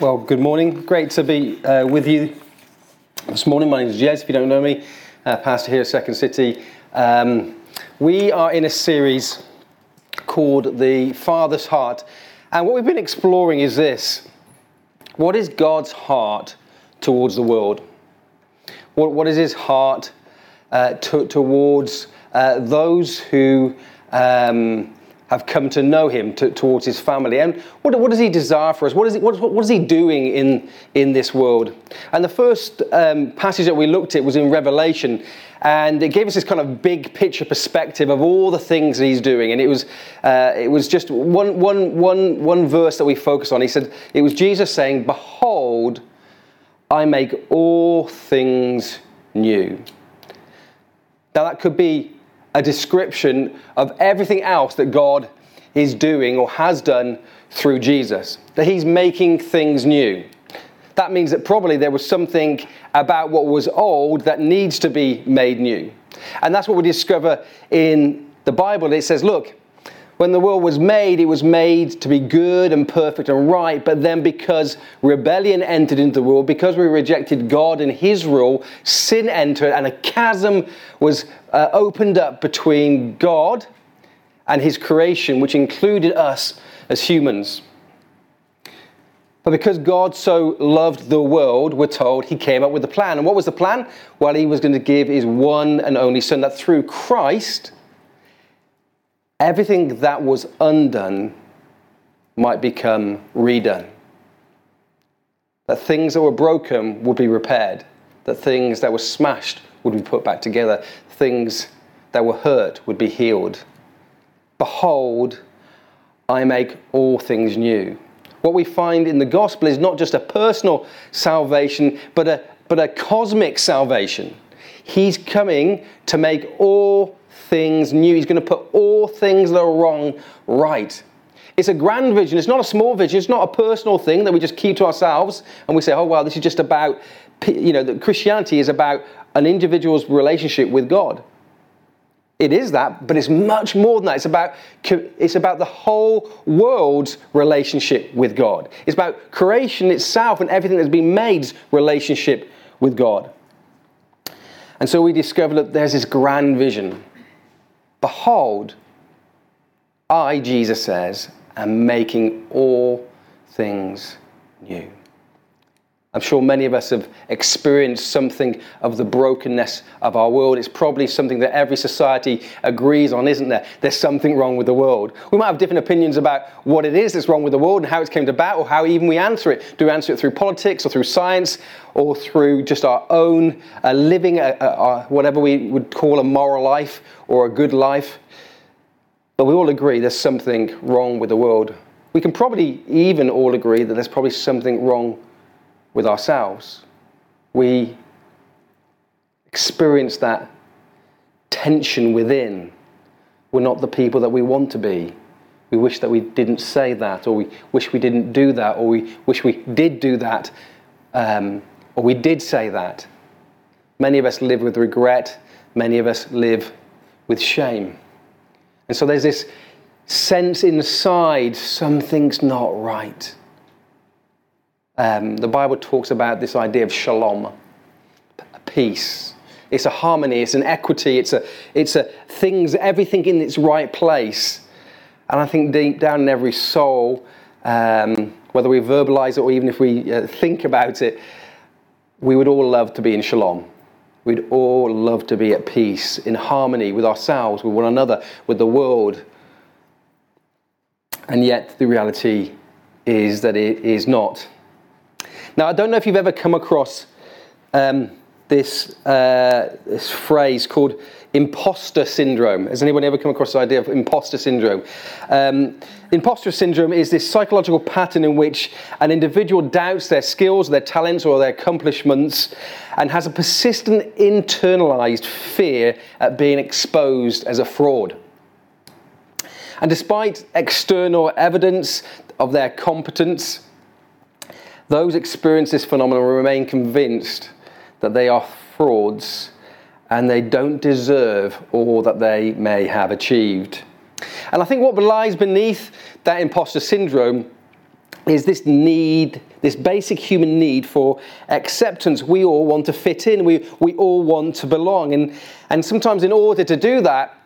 Well, good morning. Great to be uh, with you this morning. My name is Jez, if you don't know me, uh, pastor here at Second City. Um, we are in a series called The Father's Heart. And what we've been exploring is this What is God's heart towards the world? What, what is his heart uh, to, towards uh, those who. Um, have come to know him to, towards his family. And what, what, does he desire for us? What is, he, what, what is he doing in, in this world? And the first um, passage that we looked at was in Revelation, and it gave us this kind of big picture perspective of all the things that he's doing. And it was, uh, it was just one, one, one, one verse that we focused on. He said, It was Jesus saying, Behold, I make all things new. Now, that could be a description of everything else that God is doing or has done through Jesus, that he's making things new. That means that probably there was something about what was old that needs to be made new. And that's what we discover in the Bible. It says, look, when the world was made, it was made to be good and perfect and right, but then because rebellion entered into the world, because we rejected God and His rule, sin entered and a chasm was uh, opened up between God and His creation, which included us as humans. But because God so loved the world, we're told He came up with a plan. And what was the plan? Well, He was going to give His one and only Son, that through Christ, everything that was undone might become redone. That things that were broken would be repaired. That things that were smashed would be put back together. Things that were hurt would be healed. Behold, I make all things new. What we find in the gospel is not just a personal salvation, but a, but a cosmic salvation. He's coming to make all things new. He's going to put all things that are wrong right. It's a grand vision. It's not a small vision. It's not a personal thing that we just keep to ourselves and we say, oh, well, this is just about, you know, that Christianity is about an individual's relationship with God. It is that, but it's much more than that. It's about, it's about the whole world's relationship with God. It's about creation itself and everything that's been made's relationship with God. And so we discover that there's this grand vision Behold, I, Jesus says, am making all things new. I'm sure many of us have experienced something of the brokenness of our world. It's probably something that every society agrees on, isn't there? There's something wrong with the world. We might have different opinions about what it is that's wrong with the world and how it's came about, or how even we answer it. Do we answer it through politics or through science or through just our own uh, living, uh, uh, whatever we would call a moral life or a good life? But we all agree there's something wrong with the world. We can probably even all agree that there's probably something wrong with ourselves. We experience that tension within. We're not the people that we want to be. We wish that we didn't say that, or we wish we didn't do that, or we wish we did do that, um, or we did say that. Many of us live with regret, many of us live with shame. And so there's this sense inside something's not right. Um, the Bible talks about this idea of shalom, peace. It's a harmony, it's an equity, it's a, it's a things, everything in its right place. And I think deep down in every soul, um, whether we verbalize it or even if we uh, think about it, we would all love to be in shalom. We'd all love to be at peace, in harmony with ourselves, with one another, with the world. And yet, the reality is that it is not. Now, I don't know if you've ever come across um, this, uh, this phrase called imposter syndrome. Has anyone ever come across the idea of imposter syndrome? Um, imposter syndrome is this psychological pattern in which an individual doubts their skills, their talents, or their accomplishments and has a persistent internalized fear at being exposed as a fraud. And despite external evidence of their competence, those experience this phenomenon remain convinced that they are frauds and they don't deserve all that they may have achieved. And I think what lies beneath that imposter syndrome is this need, this basic human need for acceptance. We all want to fit in, we, we all want to belong. And, and sometimes, in order to do that,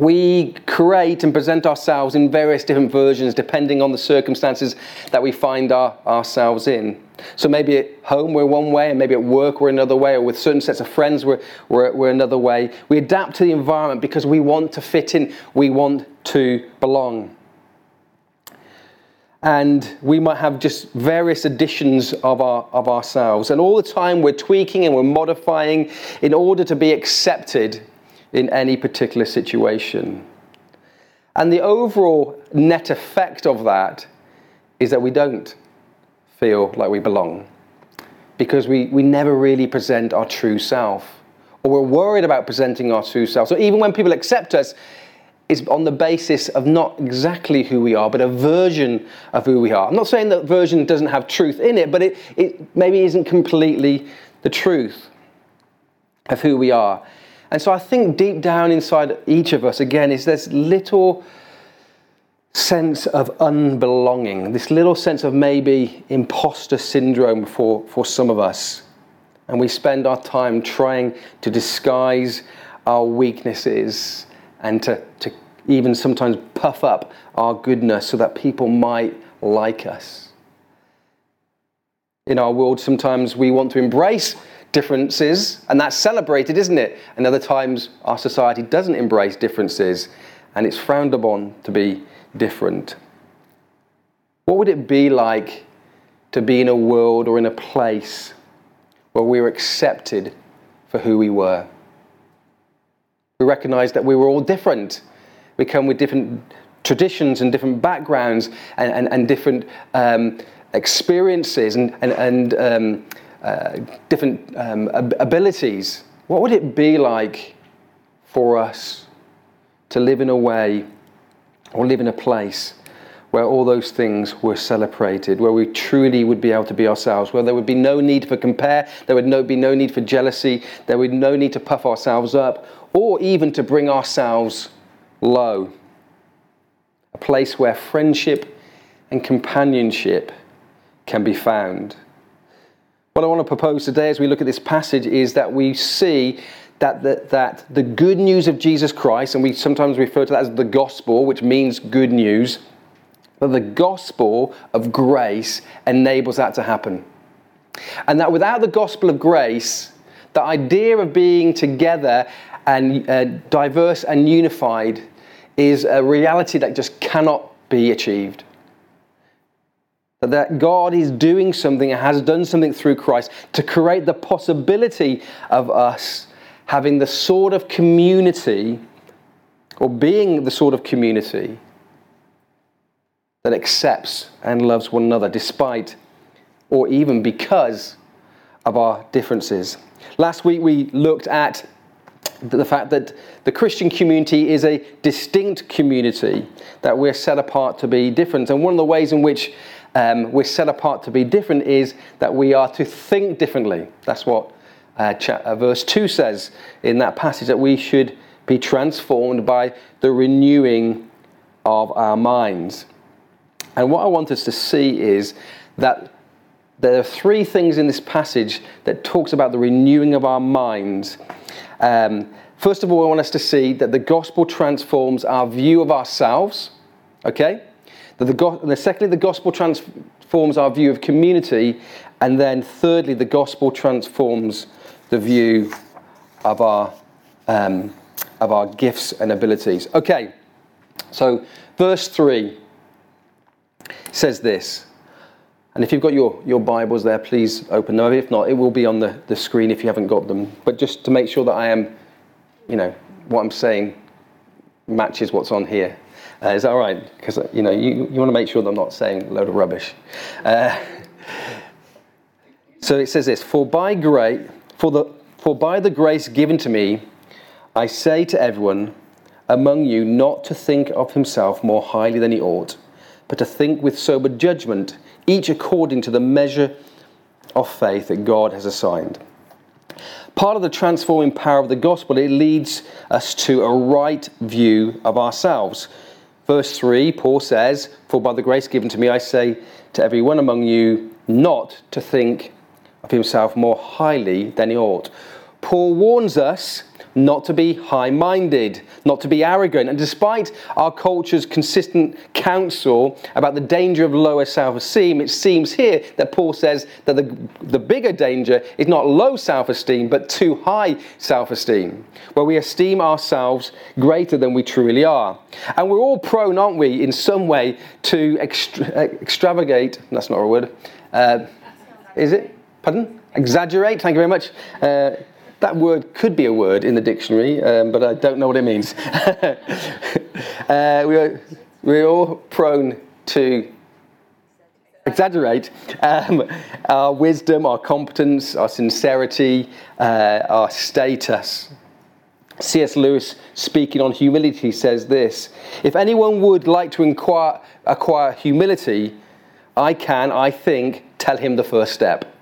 we create and present ourselves in various different versions depending on the circumstances that we find our, ourselves in. So maybe at home we're one way, and maybe at work we're another way, or with certain sets of friends we're, we're, we're another way. We adapt to the environment because we want to fit in, we want to belong. And we might have just various editions of, our, of ourselves. And all the time we're tweaking and we're modifying in order to be accepted in any particular situation. And the overall net effect of that is that we don't feel like we belong because we, we never really present our true self or we're worried about presenting our true self. So even when people accept us, it's on the basis of not exactly who we are, but a version of who we are. I'm not saying that version doesn't have truth in it, but it, it maybe isn't completely the truth of who we are. And so I think deep down inside each of us, again, is this little sense of unbelonging, this little sense of maybe imposter syndrome for, for some of us. And we spend our time trying to disguise our weaknesses and to, to even sometimes puff up our goodness so that people might like us. In our world, sometimes we want to embrace differences, and that's celebrated, isn't it? And other times, our society doesn't embrace differences, and it's frowned upon to be different. What would it be like to be in a world or in a place where we were accepted for who we were? We recognize that we were all different. We come with different traditions and different backgrounds and, and, and different um, experiences and, and, and um, uh, different um, abilities, what would it be like for us to live in a way or live in a place where all those things were celebrated, where we truly would be able to be ourselves, where there would be no need for compare, there would no, be no need for jealousy, there would be no need to puff ourselves up, or even to bring ourselves low. A place where friendship and companionship can be found. What I want to propose today as we look at this passage is that we see that the, that the good news of Jesus Christ, and we sometimes refer to that as the gospel, which means good news, that the gospel of grace enables that to happen. And that without the gospel of grace, the idea of being together and uh, diverse and unified is a reality that just cannot be achieved that God is doing something and has done something through Christ to create the possibility of us having the sort of community or being the sort of community that accepts and loves one another despite or even because of our differences. Last week we looked at the fact that the Christian community is a distinct community, that we're set apart to be different. And one of the ways in which um, we're set apart to be different is that we are to think differently. That's what uh, uh, verse 2 says in that passage that we should be transformed by the renewing of our minds. And what I want us to see is that there are three things in this passage that talks about the renewing of our minds. Um, first of all, I want us to see that the gospel transforms our view of ourselves. Okay? The, secondly, the gospel transforms our view of community, and then thirdly, the gospel transforms the view of our um, of our gifts and abilities. Okay, so verse three says this. And if you've got your, your Bibles there, please open them. If not, it will be on the, the screen if you haven't got them. But just to make sure that I am, you know, what I'm saying matches what's on here. Uh, is that all right? Because uh, you know you, you want to make sure that I'm not saying a load of rubbish. Uh, so it says this: For by grace, for the for by the grace given to me, I say to everyone among you not to think of himself more highly than he ought, but to think with sober judgment, each according to the measure of faith that God has assigned. Part of the transforming power of the gospel, it leads us to a right view of ourselves Verse 3, Paul says, For by the grace given to me, I say to everyone among you not to think of himself more highly than he ought. Paul warns us not to be high minded, not to be arrogant. And despite our culture's consistent counsel about the danger of lower self esteem, it seems here that Paul says that the, the bigger danger is not low self esteem, but too high self esteem, where we esteem ourselves greater than we truly are. And we're all prone, aren't we, in some way to extra- extravagate, that's not a word, uh, is it? Pardon? Exaggerate, thank you very much. Uh, that word could be a word in the dictionary, um, but I don't know what it means. uh, we're, we're all prone to exaggerate um, our wisdom, our competence, our sincerity, uh, our status. C.S. Lewis, speaking on humility, says this If anyone would like to inquire, acquire humility, I can, I think, tell him the first step.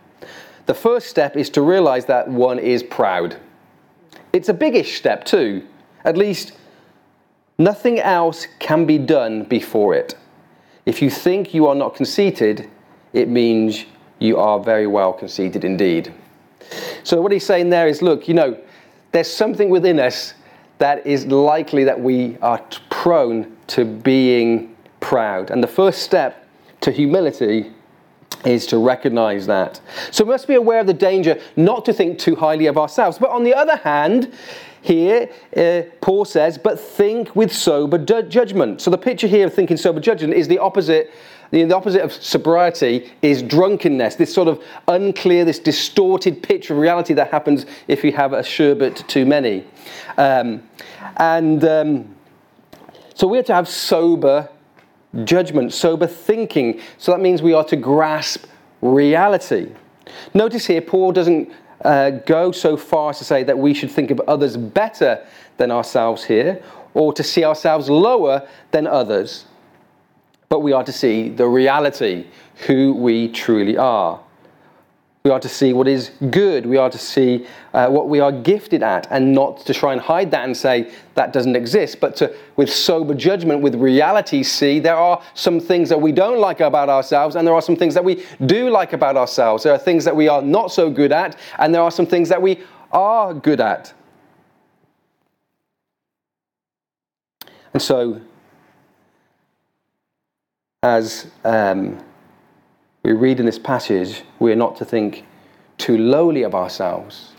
The first step is to realize that one is proud. It's a biggish step, too. At least, nothing else can be done before it. If you think you are not conceited, it means you are very well conceited indeed. So, what he's saying there is look, you know, there's something within us that is likely that we are prone to being proud. And the first step to humility is to recognize that. So we must be aware of the danger not to think too highly of ourselves. But on the other hand, here uh, Paul says, but think with sober judgment. So the picture here of thinking sober judgment is the opposite. The, the opposite of sobriety is drunkenness, this sort of unclear, this distorted picture of reality that happens if you have a sherbet too many. Um, and um, so we have to have sober judgment, sober thinking. So that means we are to grasp reality. Notice here, Paul doesn't uh, go so far as to say that we should think of others better than ourselves here, or to see ourselves lower than others. But we are to see the reality, who we truly are. We are to see what is good. We are to see uh, what we are gifted at and not to try and hide that and say that doesn't exist, but to, with sober judgment, with reality, see there are some things that we don't like about ourselves and there are some things that we do like about ourselves. There are things that we are not so good at and there are some things that we are good at. And so, as um, we read in this passage, we are not to think too lowly of ourselves,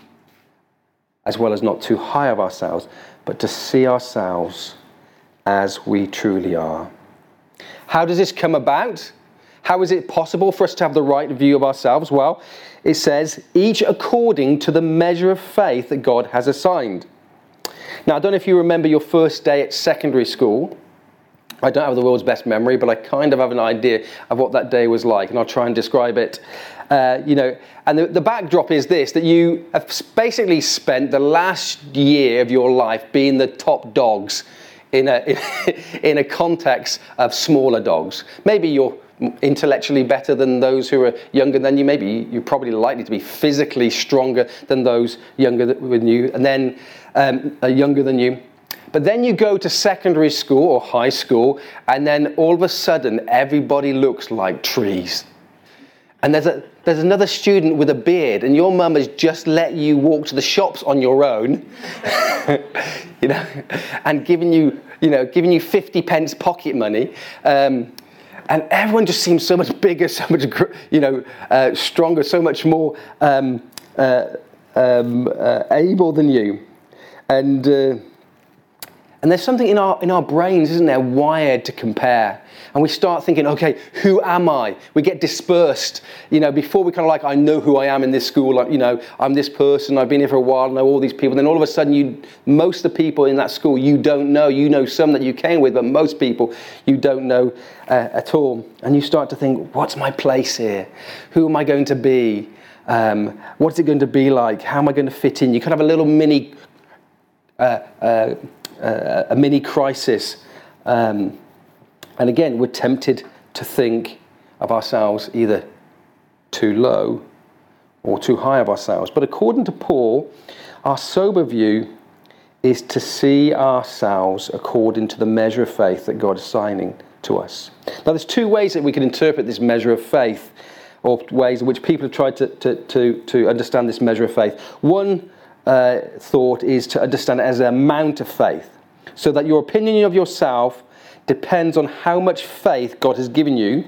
as well as not too high of ourselves, but to see ourselves as we truly are. How does this come about? How is it possible for us to have the right view of ourselves? Well, it says, each according to the measure of faith that God has assigned. Now, I don't know if you remember your first day at secondary school. I don't have the world's best memory, but I kind of have an idea of what that day was like, and I'll try and describe it. Uh, you know, and the, the backdrop is this: that you have basically spent the last year of your life being the top dogs in a in a context of smaller dogs. Maybe you're intellectually better than those who are younger than you. Maybe you're probably likely to be physically stronger than those younger than you, and then um, younger than you. But then you go to secondary school or high school, and then all of a sudden, everybody looks like trees. And there's, a, there's another student with a beard, and your mum has just let you walk to the shops on your own, you know, and giving you, you know, giving you 50 pence pocket money. Um, and everyone just seems so much bigger, so much, you know, uh, stronger, so much more um, uh, um, uh, able than you. And uh, and there's something in our, in our brains, isn't there, wired to compare. And we start thinking, okay, who am I? We get dispersed. You know, before we kind of like, I know who I am in this school. Like, you know, I'm this person. I've been here for a while. I know all these people. Then all of a sudden, you, most of the people in that school you don't know. You know some that you came with, but most people you don't know uh, at all. And you start to think, what's my place here? Who am I going to be? Um, what's it going to be like? How am I going to fit in? You kind of have a little mini uh, uh, a mini crisis. Um, and again, we're tempted to think of ourselves either too low or too high of ourselves. But according to Paul, our sober view is to see ourselves according to the measure of faith that God is assigning to us. Now, there's two ways that we can interpret this measure of faith, or ways in which people have tried to, to, to, to understand this measure of faith. One uh, thought is to understand it as an amount of faith, so that your opinion of yourself depends on how much faith God has given you.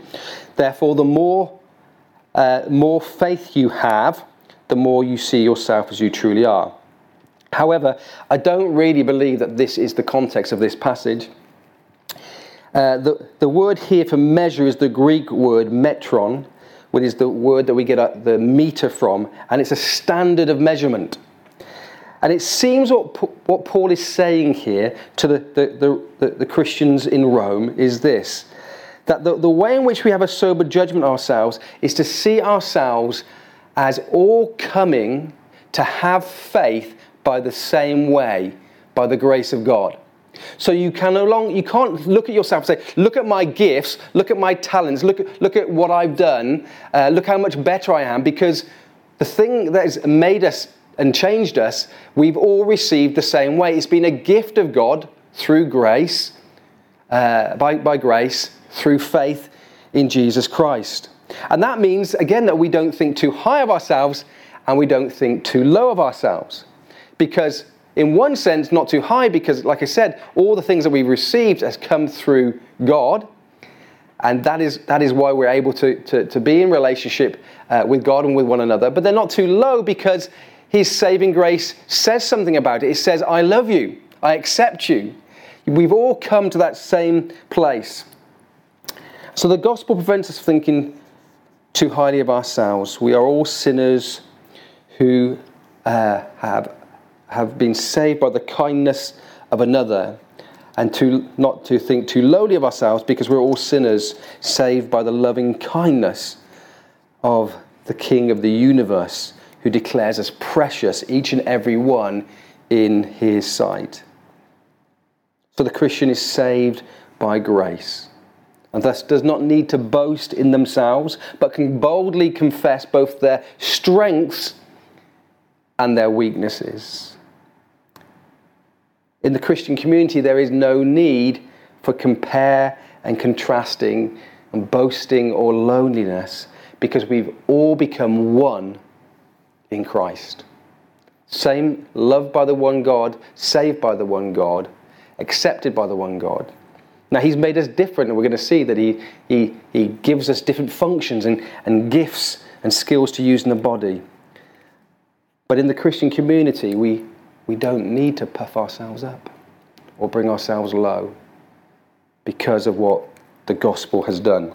Therefore, the more, uh, more faith you have, the more you see yourself as you truly are. However, I don't really believe that this is the context of this passage. Uh, the, the word here for measure is the Greek word metron, which is the word that we get the meter from, and it's a standard of measurement. And it seems what, what Paul is saying here to the, the, the, the Christians in Rome is this that the, the way in which we have a sober judgment ourselves is to see ourselves as all coming to have faith by the same way, by the grace of God. So you can no longer, you can't look at yourself and say, look at my gifts, look at my talents, look at, look at what I've done, uh, look how much better I am, because the thing that has made us and changed us, we've all received the same way. It's been a gift of God through grace, uh, by, by grace, through faith in Jesus Christ. And that means, again, that we don't think too high of ourselves and we don't think too low of ourselves because in one sense not too high because like i said all the things that we've received has come through god and that is that is why we're able to, to, to be in relationship uh, with god and with one another but they're not too low because his saving grace says something about it. It says i love you. I accept you. We've all come to that same place. So the gospel prevents us from thinking too highly of ourselves. We are all sinners who uh, have have been saved by the kindness of another and to not to think too lowly of ourselves because we're all sinners saved by the loving kindness of the king of the universe who declares us precious each and every one in his sight. So the christian is saved by grace and thus does not need to boast in themselves but can boldly confess both their strengths and their weaknesses. In the Christian community, there is no need for compare and contrasting and boasting or loneliness because we've all become one in Christ. Same, loved by the one God, saved by the one God, accepted by the one God. Now, He's made us different, and we're going to see that He, he, he gives us different functions and, and gifts and skills to use in the body. But in the Christian community, we, we don't need to puff ourselves up or bring ourselves low because of what the gospel has done.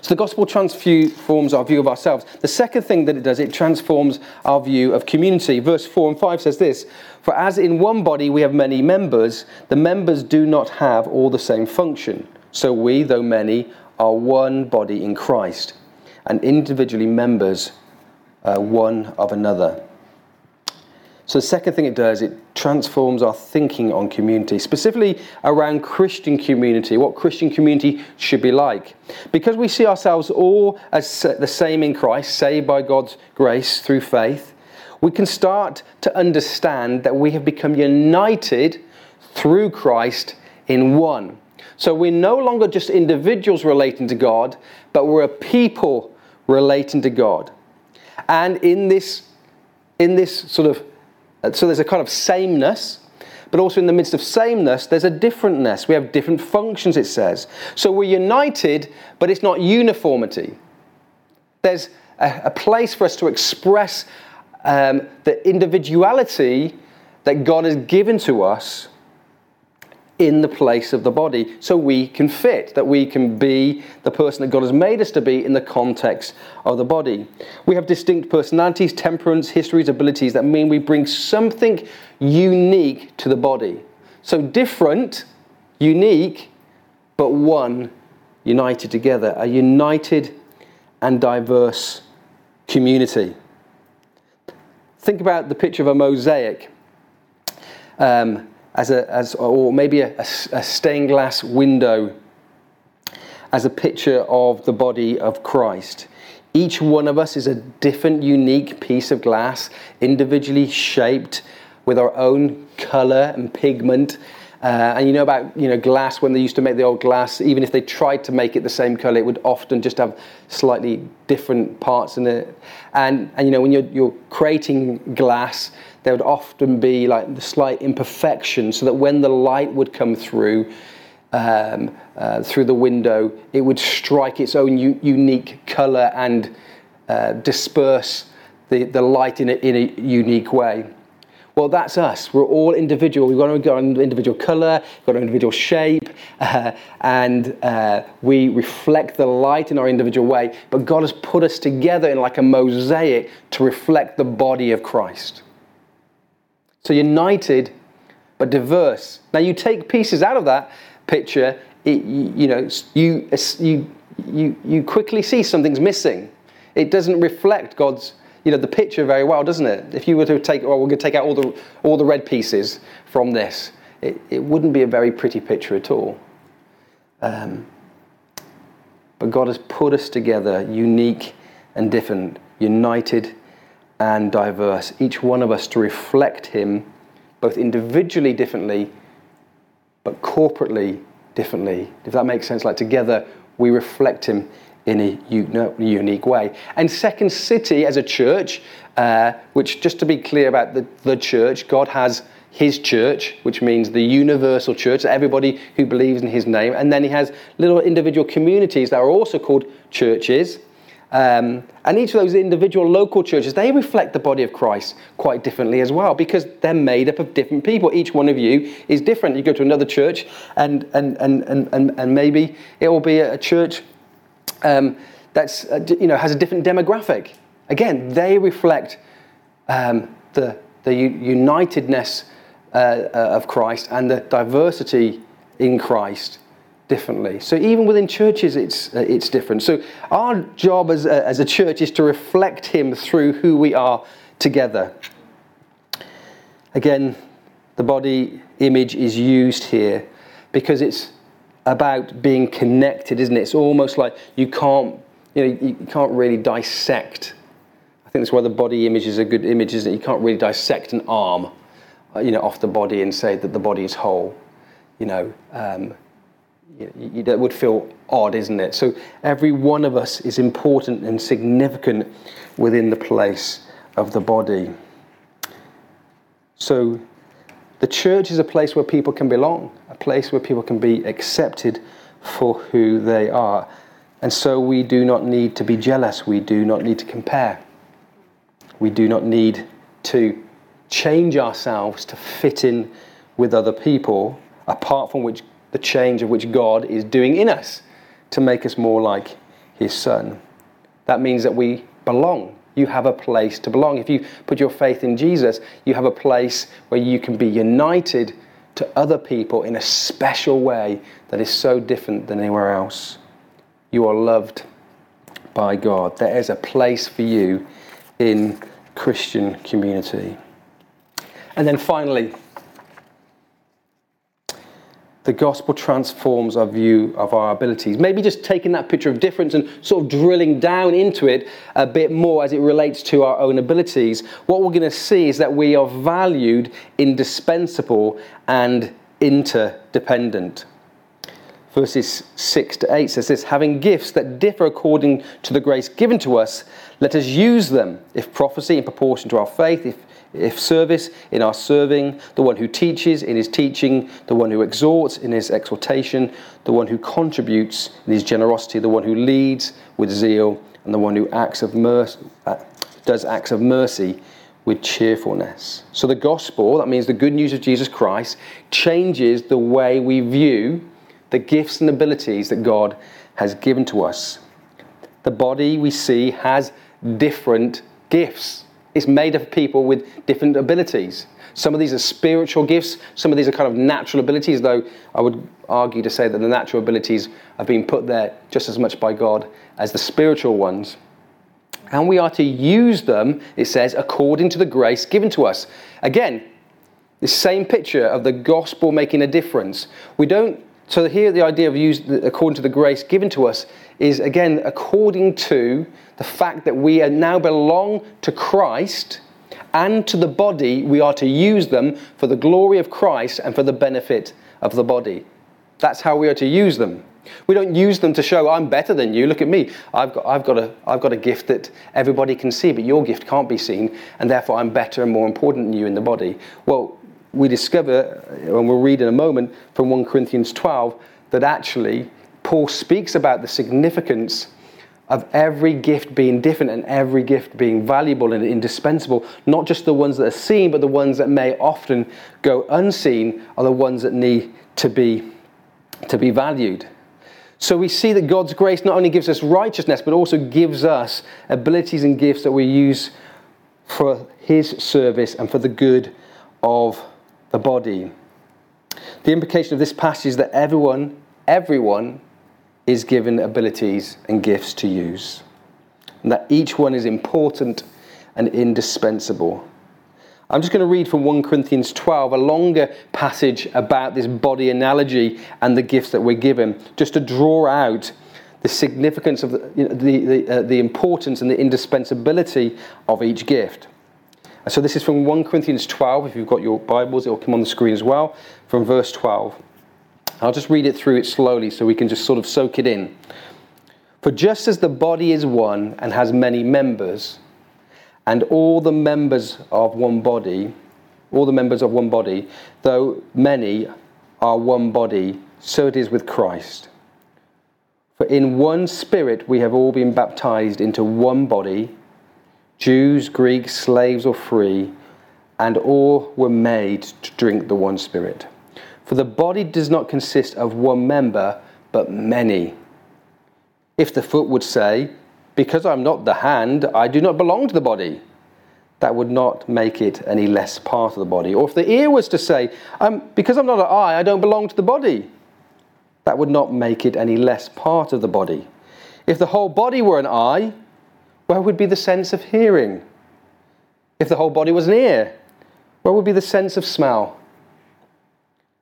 So the gospel transforms our view of ourselves. The second thing that it does, it transforms our view of community. Verse 4 and 5 says this For as in one body we have many members, the members do not have all the same function. So we, though many, are one body in Christ, and individually members uh, one of another. So, the second thing it does, it transforms our thinking on community, specifically around Christian community, what Christian community should be like. Because we see ourselves all as the same in Christ, saved by God's grace through faith, we can start to understand that we have become united through Christ in one. So, we're no longer just individuals relating to God, but we're a people relating to God. And in this, in this sort of so there's a kind of sameness, but also in the midst of sameness, there's a differentness. We have different functions, it says. So we're united, but it's not uniformity. There's a, a place for us to express um, the individuality that God has given to us in the place of the body so we can fit, that we can be the person that God has made us to be in the context of the body. We have distinct personalities, temperaments, histories, abilities that mean we bring something unique to the body. So different, unique, but one, united together, a united and diverse community. Think about the picture of a mosaic. Um, as a, as, or maybe a, a, stained glass window as a picture of the body of Christ. Each one of us is a different, unique piece of glass, individually shaped with our own color and pigment. Uh, and you know about you know glass when they used to make the old glass, even if they tried to make it the same color, it would often just have slightly different parts in it. And and you know when you're you're creating glass, there would often be like the slight imperfection, so that when the light would come through. Um, uh, through the window, it would strike its own u- unique color and uh, disperse the, the light in a, in a unique way. Well, that's us. We're all individual. We've got an individual colour, we've got an individual shape, uh, and uh, we reflect the light in our individual way. But God has put us together in like a mosaic to reflect the body of Christ. So united, but diverse. Now, you take pieces out of that picture, it, you know, you, you, you, you quickly see something's missing. It doesn't reflect God's you know, the picture very well, doesn't it? If you were to take, well, we're going to take out all the, all the red pieces from this, it, it wouldn't be a very pretty picture at all. Um, but God has put us together unique and different, united and diverse, each one of us to reflect Him both individually differently, but corporately differently. If that makes sense, like together we reflect Him in a unique way. And Second City as a church, uh, which just to be clear about the, the church, God has his church, which means the universal church, everybody who believes in his name. And then he has little individual communities that are also called churches. Um, and each of those individual local churches, they reflect the body of Christ quite differently as well because they're made up of different people. Each one of you is different. You go to another church, and, and, and, and, and maybe it will be a church um, that's, uh, you know, has a different demographic. Again, they reflect um, the, the unitedness uh, uh, of Christ and the diversity in Christ differently. So even within churches, it's, uh, it's different. So our job as a, as a church is to reflect Him through who we are together. Again, the body image is used here because it's about being connected, isn't it? It's almost like you can't, you know, you can't really dissect. I think that's why the body image is a good image, isn't it? You can't really dissect an arm, uh, you know, off the body and say that the body is whole. You know, um, you, that would feel odd, isn't it? So every one of us is important and significant within the place of the body. So the church is a place where people can belong, a place where people can be accepted for who they are. And so we do not need to be jealous. We do not need to compare. We do not need to change ourselves to fit in with other people, apart from which the change of which God is doing in us to make us more like His Son. That means that we belong you have a place to belong. If you put your faith in Jesus, you have a place where you can be united to other people in a special way that is so different than anywhere else. You are loved by God. There is a place for you in Christian community. And then finally, the gospel transforms our view of our abilities. Maybe just taking that picture of difference and sort of drilling down into it a bit more as it relates to our own abilities, what we're going to see is that we are valued, indispensable, and interdependent. Verses 6 to 8 says this Having gifts that differ according to the grace given to us, let us use them, if prophecy in proportion to our faith, if if service, in our serving, the one who teaches in his teaching, the one who exhorts in his exhortation, the one who contributes in his generosity, the one who leads with zeal, and the one who acts of mercy, uh, does acts of mercy with cheerfulness. So the gospel, that means the good news of Jesus Christ, changes the way we view the gifts and abilities that God has given to us. The body we see has different gifts. It's made of people with different abilities. Some of these are spiritual gifts, some of these are kind of natural abilities, though I would argue to say that the natural abilities have been put there just as much by God as the spiritual ones. And we are to use them, it says, according to the grace given to us. Again, the same picture of the gospel making a difference. We don't, so here the idea of use according to the grace given to us is again according to the fact that we now belong to Christ and to the body, we are to use them for the glory of Christ and for the benefit of the body. That's how we are to use them. We don't use them to show I'm better than you. Look at me. I've got, I've, got a, I've got a gift that everybody can see, but your gift can't be seen, and therefore I'm better and more important than you in the body. Well, we discover, and we'll read in a moment from 1 Corinthians 12, that actually Paul speaks about the significance of every gift being different and every gift being valuable and indispensable. Not just the ones that are seen, but the ones that may often go unseen are the ones that need to be, to be valued. So we see that God's grace not only gives us righteousness, but also gives us abilities and gifts that we use for His service and for the good of the body. The implication of this passage is that everyone, everyone, is given abilities and gifts to use, and that each one is important and indispensable. I'm just going to read from 1 Corinthians 12, a longer passage about this body analogy and the gifts that we're given, just to draw out the significance of the, you know, the, the, uh, the importance and the indispensability of each gift. so this is from 1 Corinthians 12. If you've got your Bibles, it will come on the screen as well, from verse 12. I'll just read it through it slowly so we can just sort of soak it in. For just as the body is one and has many members, and all the members of one body, all the members of one body, though many are one body, so it is with Christ. For in one spirit we have all been baptized into one body, Jews, Greeks, slaves, or free, and all were made to drink the one spirit. For the body does not consist of one member, but many. If the foot would say, because I'm not the hand, I do not belong to the body. That would not make it any less part of the body. Or if the ear was to say, um, because I'm not an eye, I don't belong to the body. That would not make it any less part of the body. If the whole body were an eye, where would be the sense of hearing? If the whole body was an ear, where would be the sense of smell?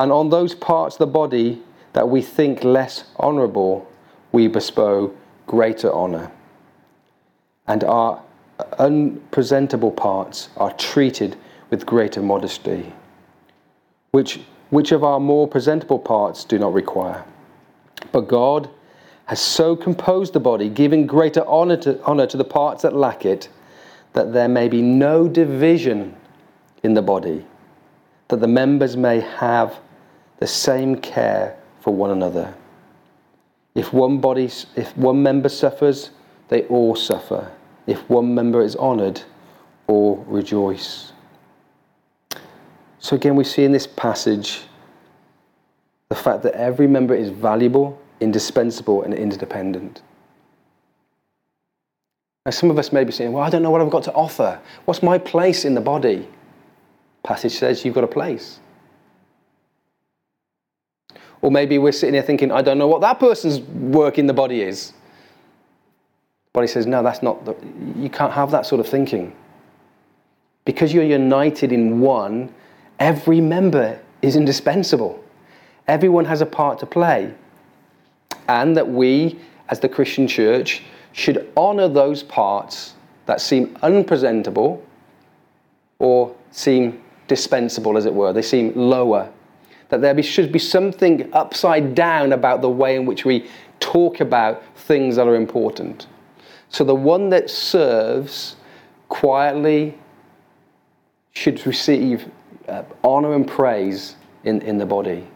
And on those parts of the body that we think less honourable, we bestow greater honour. And our unpresentable parts are treated with greater modesty, which, which of our more presentable parts do not require. But God has so composed the body, giving greater honour to, honour to the parts that lack it, that there may be no division in the body, that the members may have the same care for one another. If one body, if one member suffers, they all suffer. If one member is honored, all rejoice. So again, we see in this passage the fact that every member is valuable, indispensable, and interdependent. Now, some of us may be saying, Well, I don't know what I've got to offer. What's my place in the body? Passage says you've got a place. Or maybe we're sitting here thinking, I don't know what that person's work in the body is. He says, no, that's not, the, you can't have that sort of thinking. Because you're united in one, every member is indispensable. Everyone has a part to play. And that we, as the Christian church, should honour those parts that seem unpresentable or seem dispensable, as it were. They seem lower that there be, should be something upside down about the way in which we talk about things that are important. So the one that serves quietly should receive uh, honor and praise in, in the body.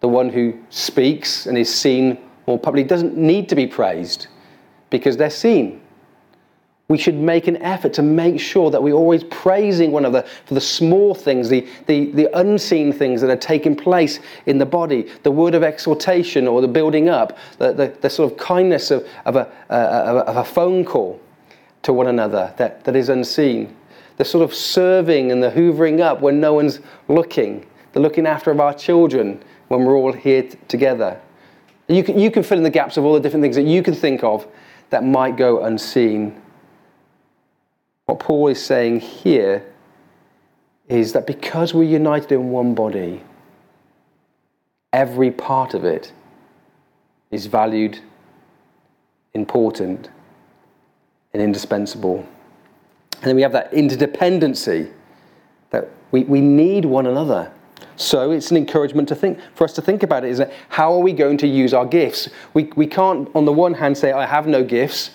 The one who speaks and is seen more publicly doesn't need to be praised because they're seen we should make an effort to make sure that we're always praising one another for the small things, the, the, the unseen things that are taking place in the body, the word of exhortation or the building up, the, the, the sort of kindness of, of, a, uh, of a phone call, to one another that, that is unseen. The sort of serving and the hoovering up when no one's looking. The looking after of our children when we're all here t- together. You can, you can fill in the gaps of all the different things that you can think of that might go unseen. What Paul is saying here is that because we're united in one body, every part of it is valued, important, and indispensable. And then we have that interdependency that we, we need one another. So it's an encouragement to think for us to think about it is that how are we going to use our gifts? We, we can't on the one hand say I have no gifts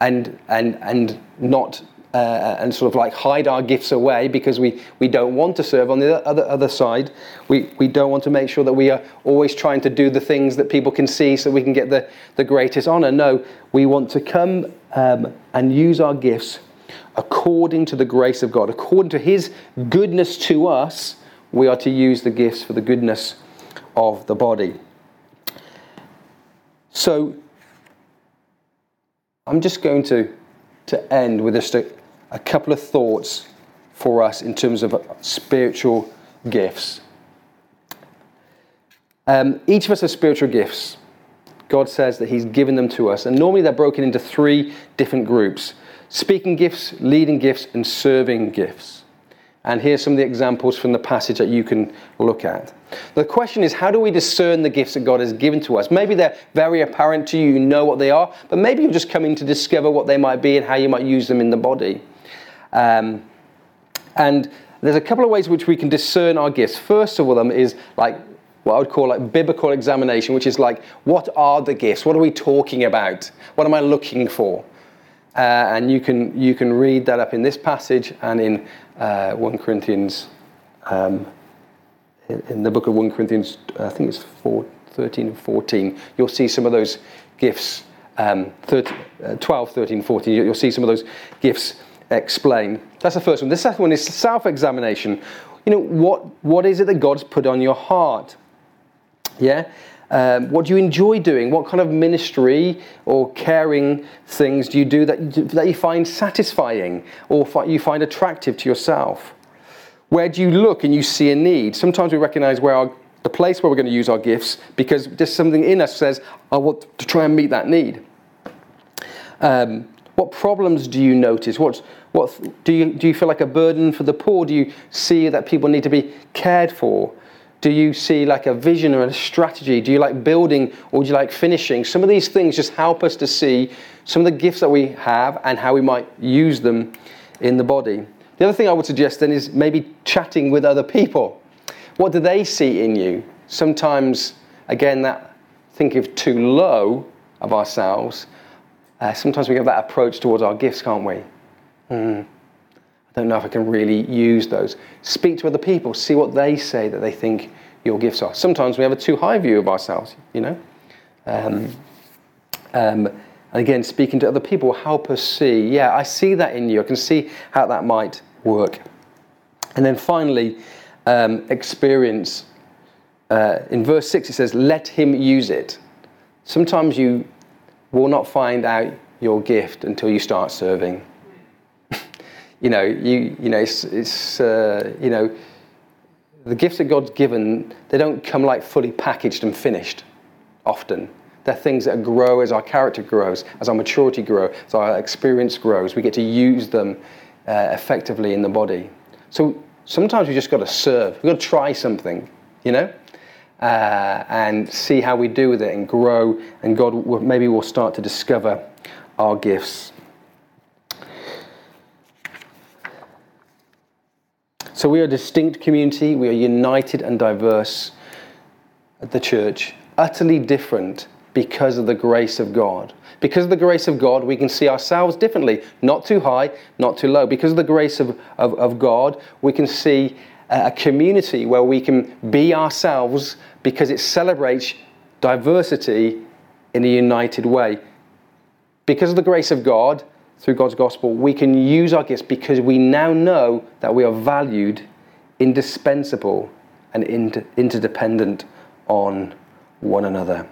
and and and not uh, and sort of like hide our gifts away because we, we don't want to serve. On the other, other side, we, we don't want to make sure that we are always trying to do the things that people can see so we can get the, the greatest honor. No, we want to come um, and use our gifts according to the grace of God, according to His goodness to us. We are to use the gifts for the goodness of the body. So, I'm just going to, to end with a, a couple of thoughts for us in terms of spiritual gifts. Um, each of us has spiritual gifts. God says that He's given them to us, and normally they're broken into three different groups speaking gifts, leading gifts, and serving gifts. And here's some of the examples from the passage that you can look at. The question is, how do we discern the gifts that God has given to us? Maybe they're very apparent to you, you know what they are, but maybe you're just coming to discover what they might be and how you might use them in the body. Um, and there's a couple of ways which we can discern our gifts. First of all, them is like what I would call like biblical examination, which is like, what are the gifts? What are we talking about? What am I looking for? Uh, and you can you can read that up in this passage and in uh, 1 Corinthians, um, in, the book of 1 Corinthians, I think it's 4, 13 and 14. You'll see some of those gifts. Um, 13, uh, 12, 13, 14. You'll see some of those gifts explain. That's the first one. The second one is self examination. You know, what, what is it that God's put on your heart? Yeah? Um, what do you enjoy doing? What kind of ministry or caring things do you do that, that you find satisfying or you find attractive to yourself? Where do you look and you see a need? Sometimes we recognize where our, the place where we're going to use our gifts because just something in us says, I want to try and meet that need. Um, what problems do you notice? What, what, do, you, do you feel like a burden for the poor? Do you see that people need to be cared for? Do you see like a vision or a strategy? Do you like building or do you like finishing? Some of these things just help us to see some of the gifts that we have and how we might use them in the body. The other thing I would suggest then is maybe chatting with other people. What do they see in you? Sometimes, again, that think of too low of ourselves. Uh, sometimes we have that approach towards our gifts, can't we? Mm. I don't know if I can really use those. Speak to other people, see what they say that they think your gifts are. Sometimes we have a too high view of ourselves, you know. Um, um, and again, speaking to other people will help us see, yeah, I see that in you. I can see how that might work. And then finally, um, experience. Uh, in verse 6, it says, let him use it. Sometimes you will not find out your gift until you start serving you know, you, you know, it's, it's uh, you know, the gifts that God's given, they don't come like fully packaged and finished often. They're things that grow as our character grows, as our maturity grows, as our experience grows. We get to use them uh, effectively in the body. So sometimes we just got to serve. We've got to try something, you know, uh, and see how we do with it and grow. And God will, maybe will start to discover our gifts. So we are a distinct community, we are united and diverse at the church, utterly different because of the grace of God. Because of the grace of God, we can see ourselves differently, not too high, not too low. Because of the grace of, of, of God, we can see a community where we can be ourselves because it celebrates diversity in a united way. Because of the grace of God, through God's gospel, we can use our gifts because we now know that we are valued, indispensable, and inter- interdependent on one another.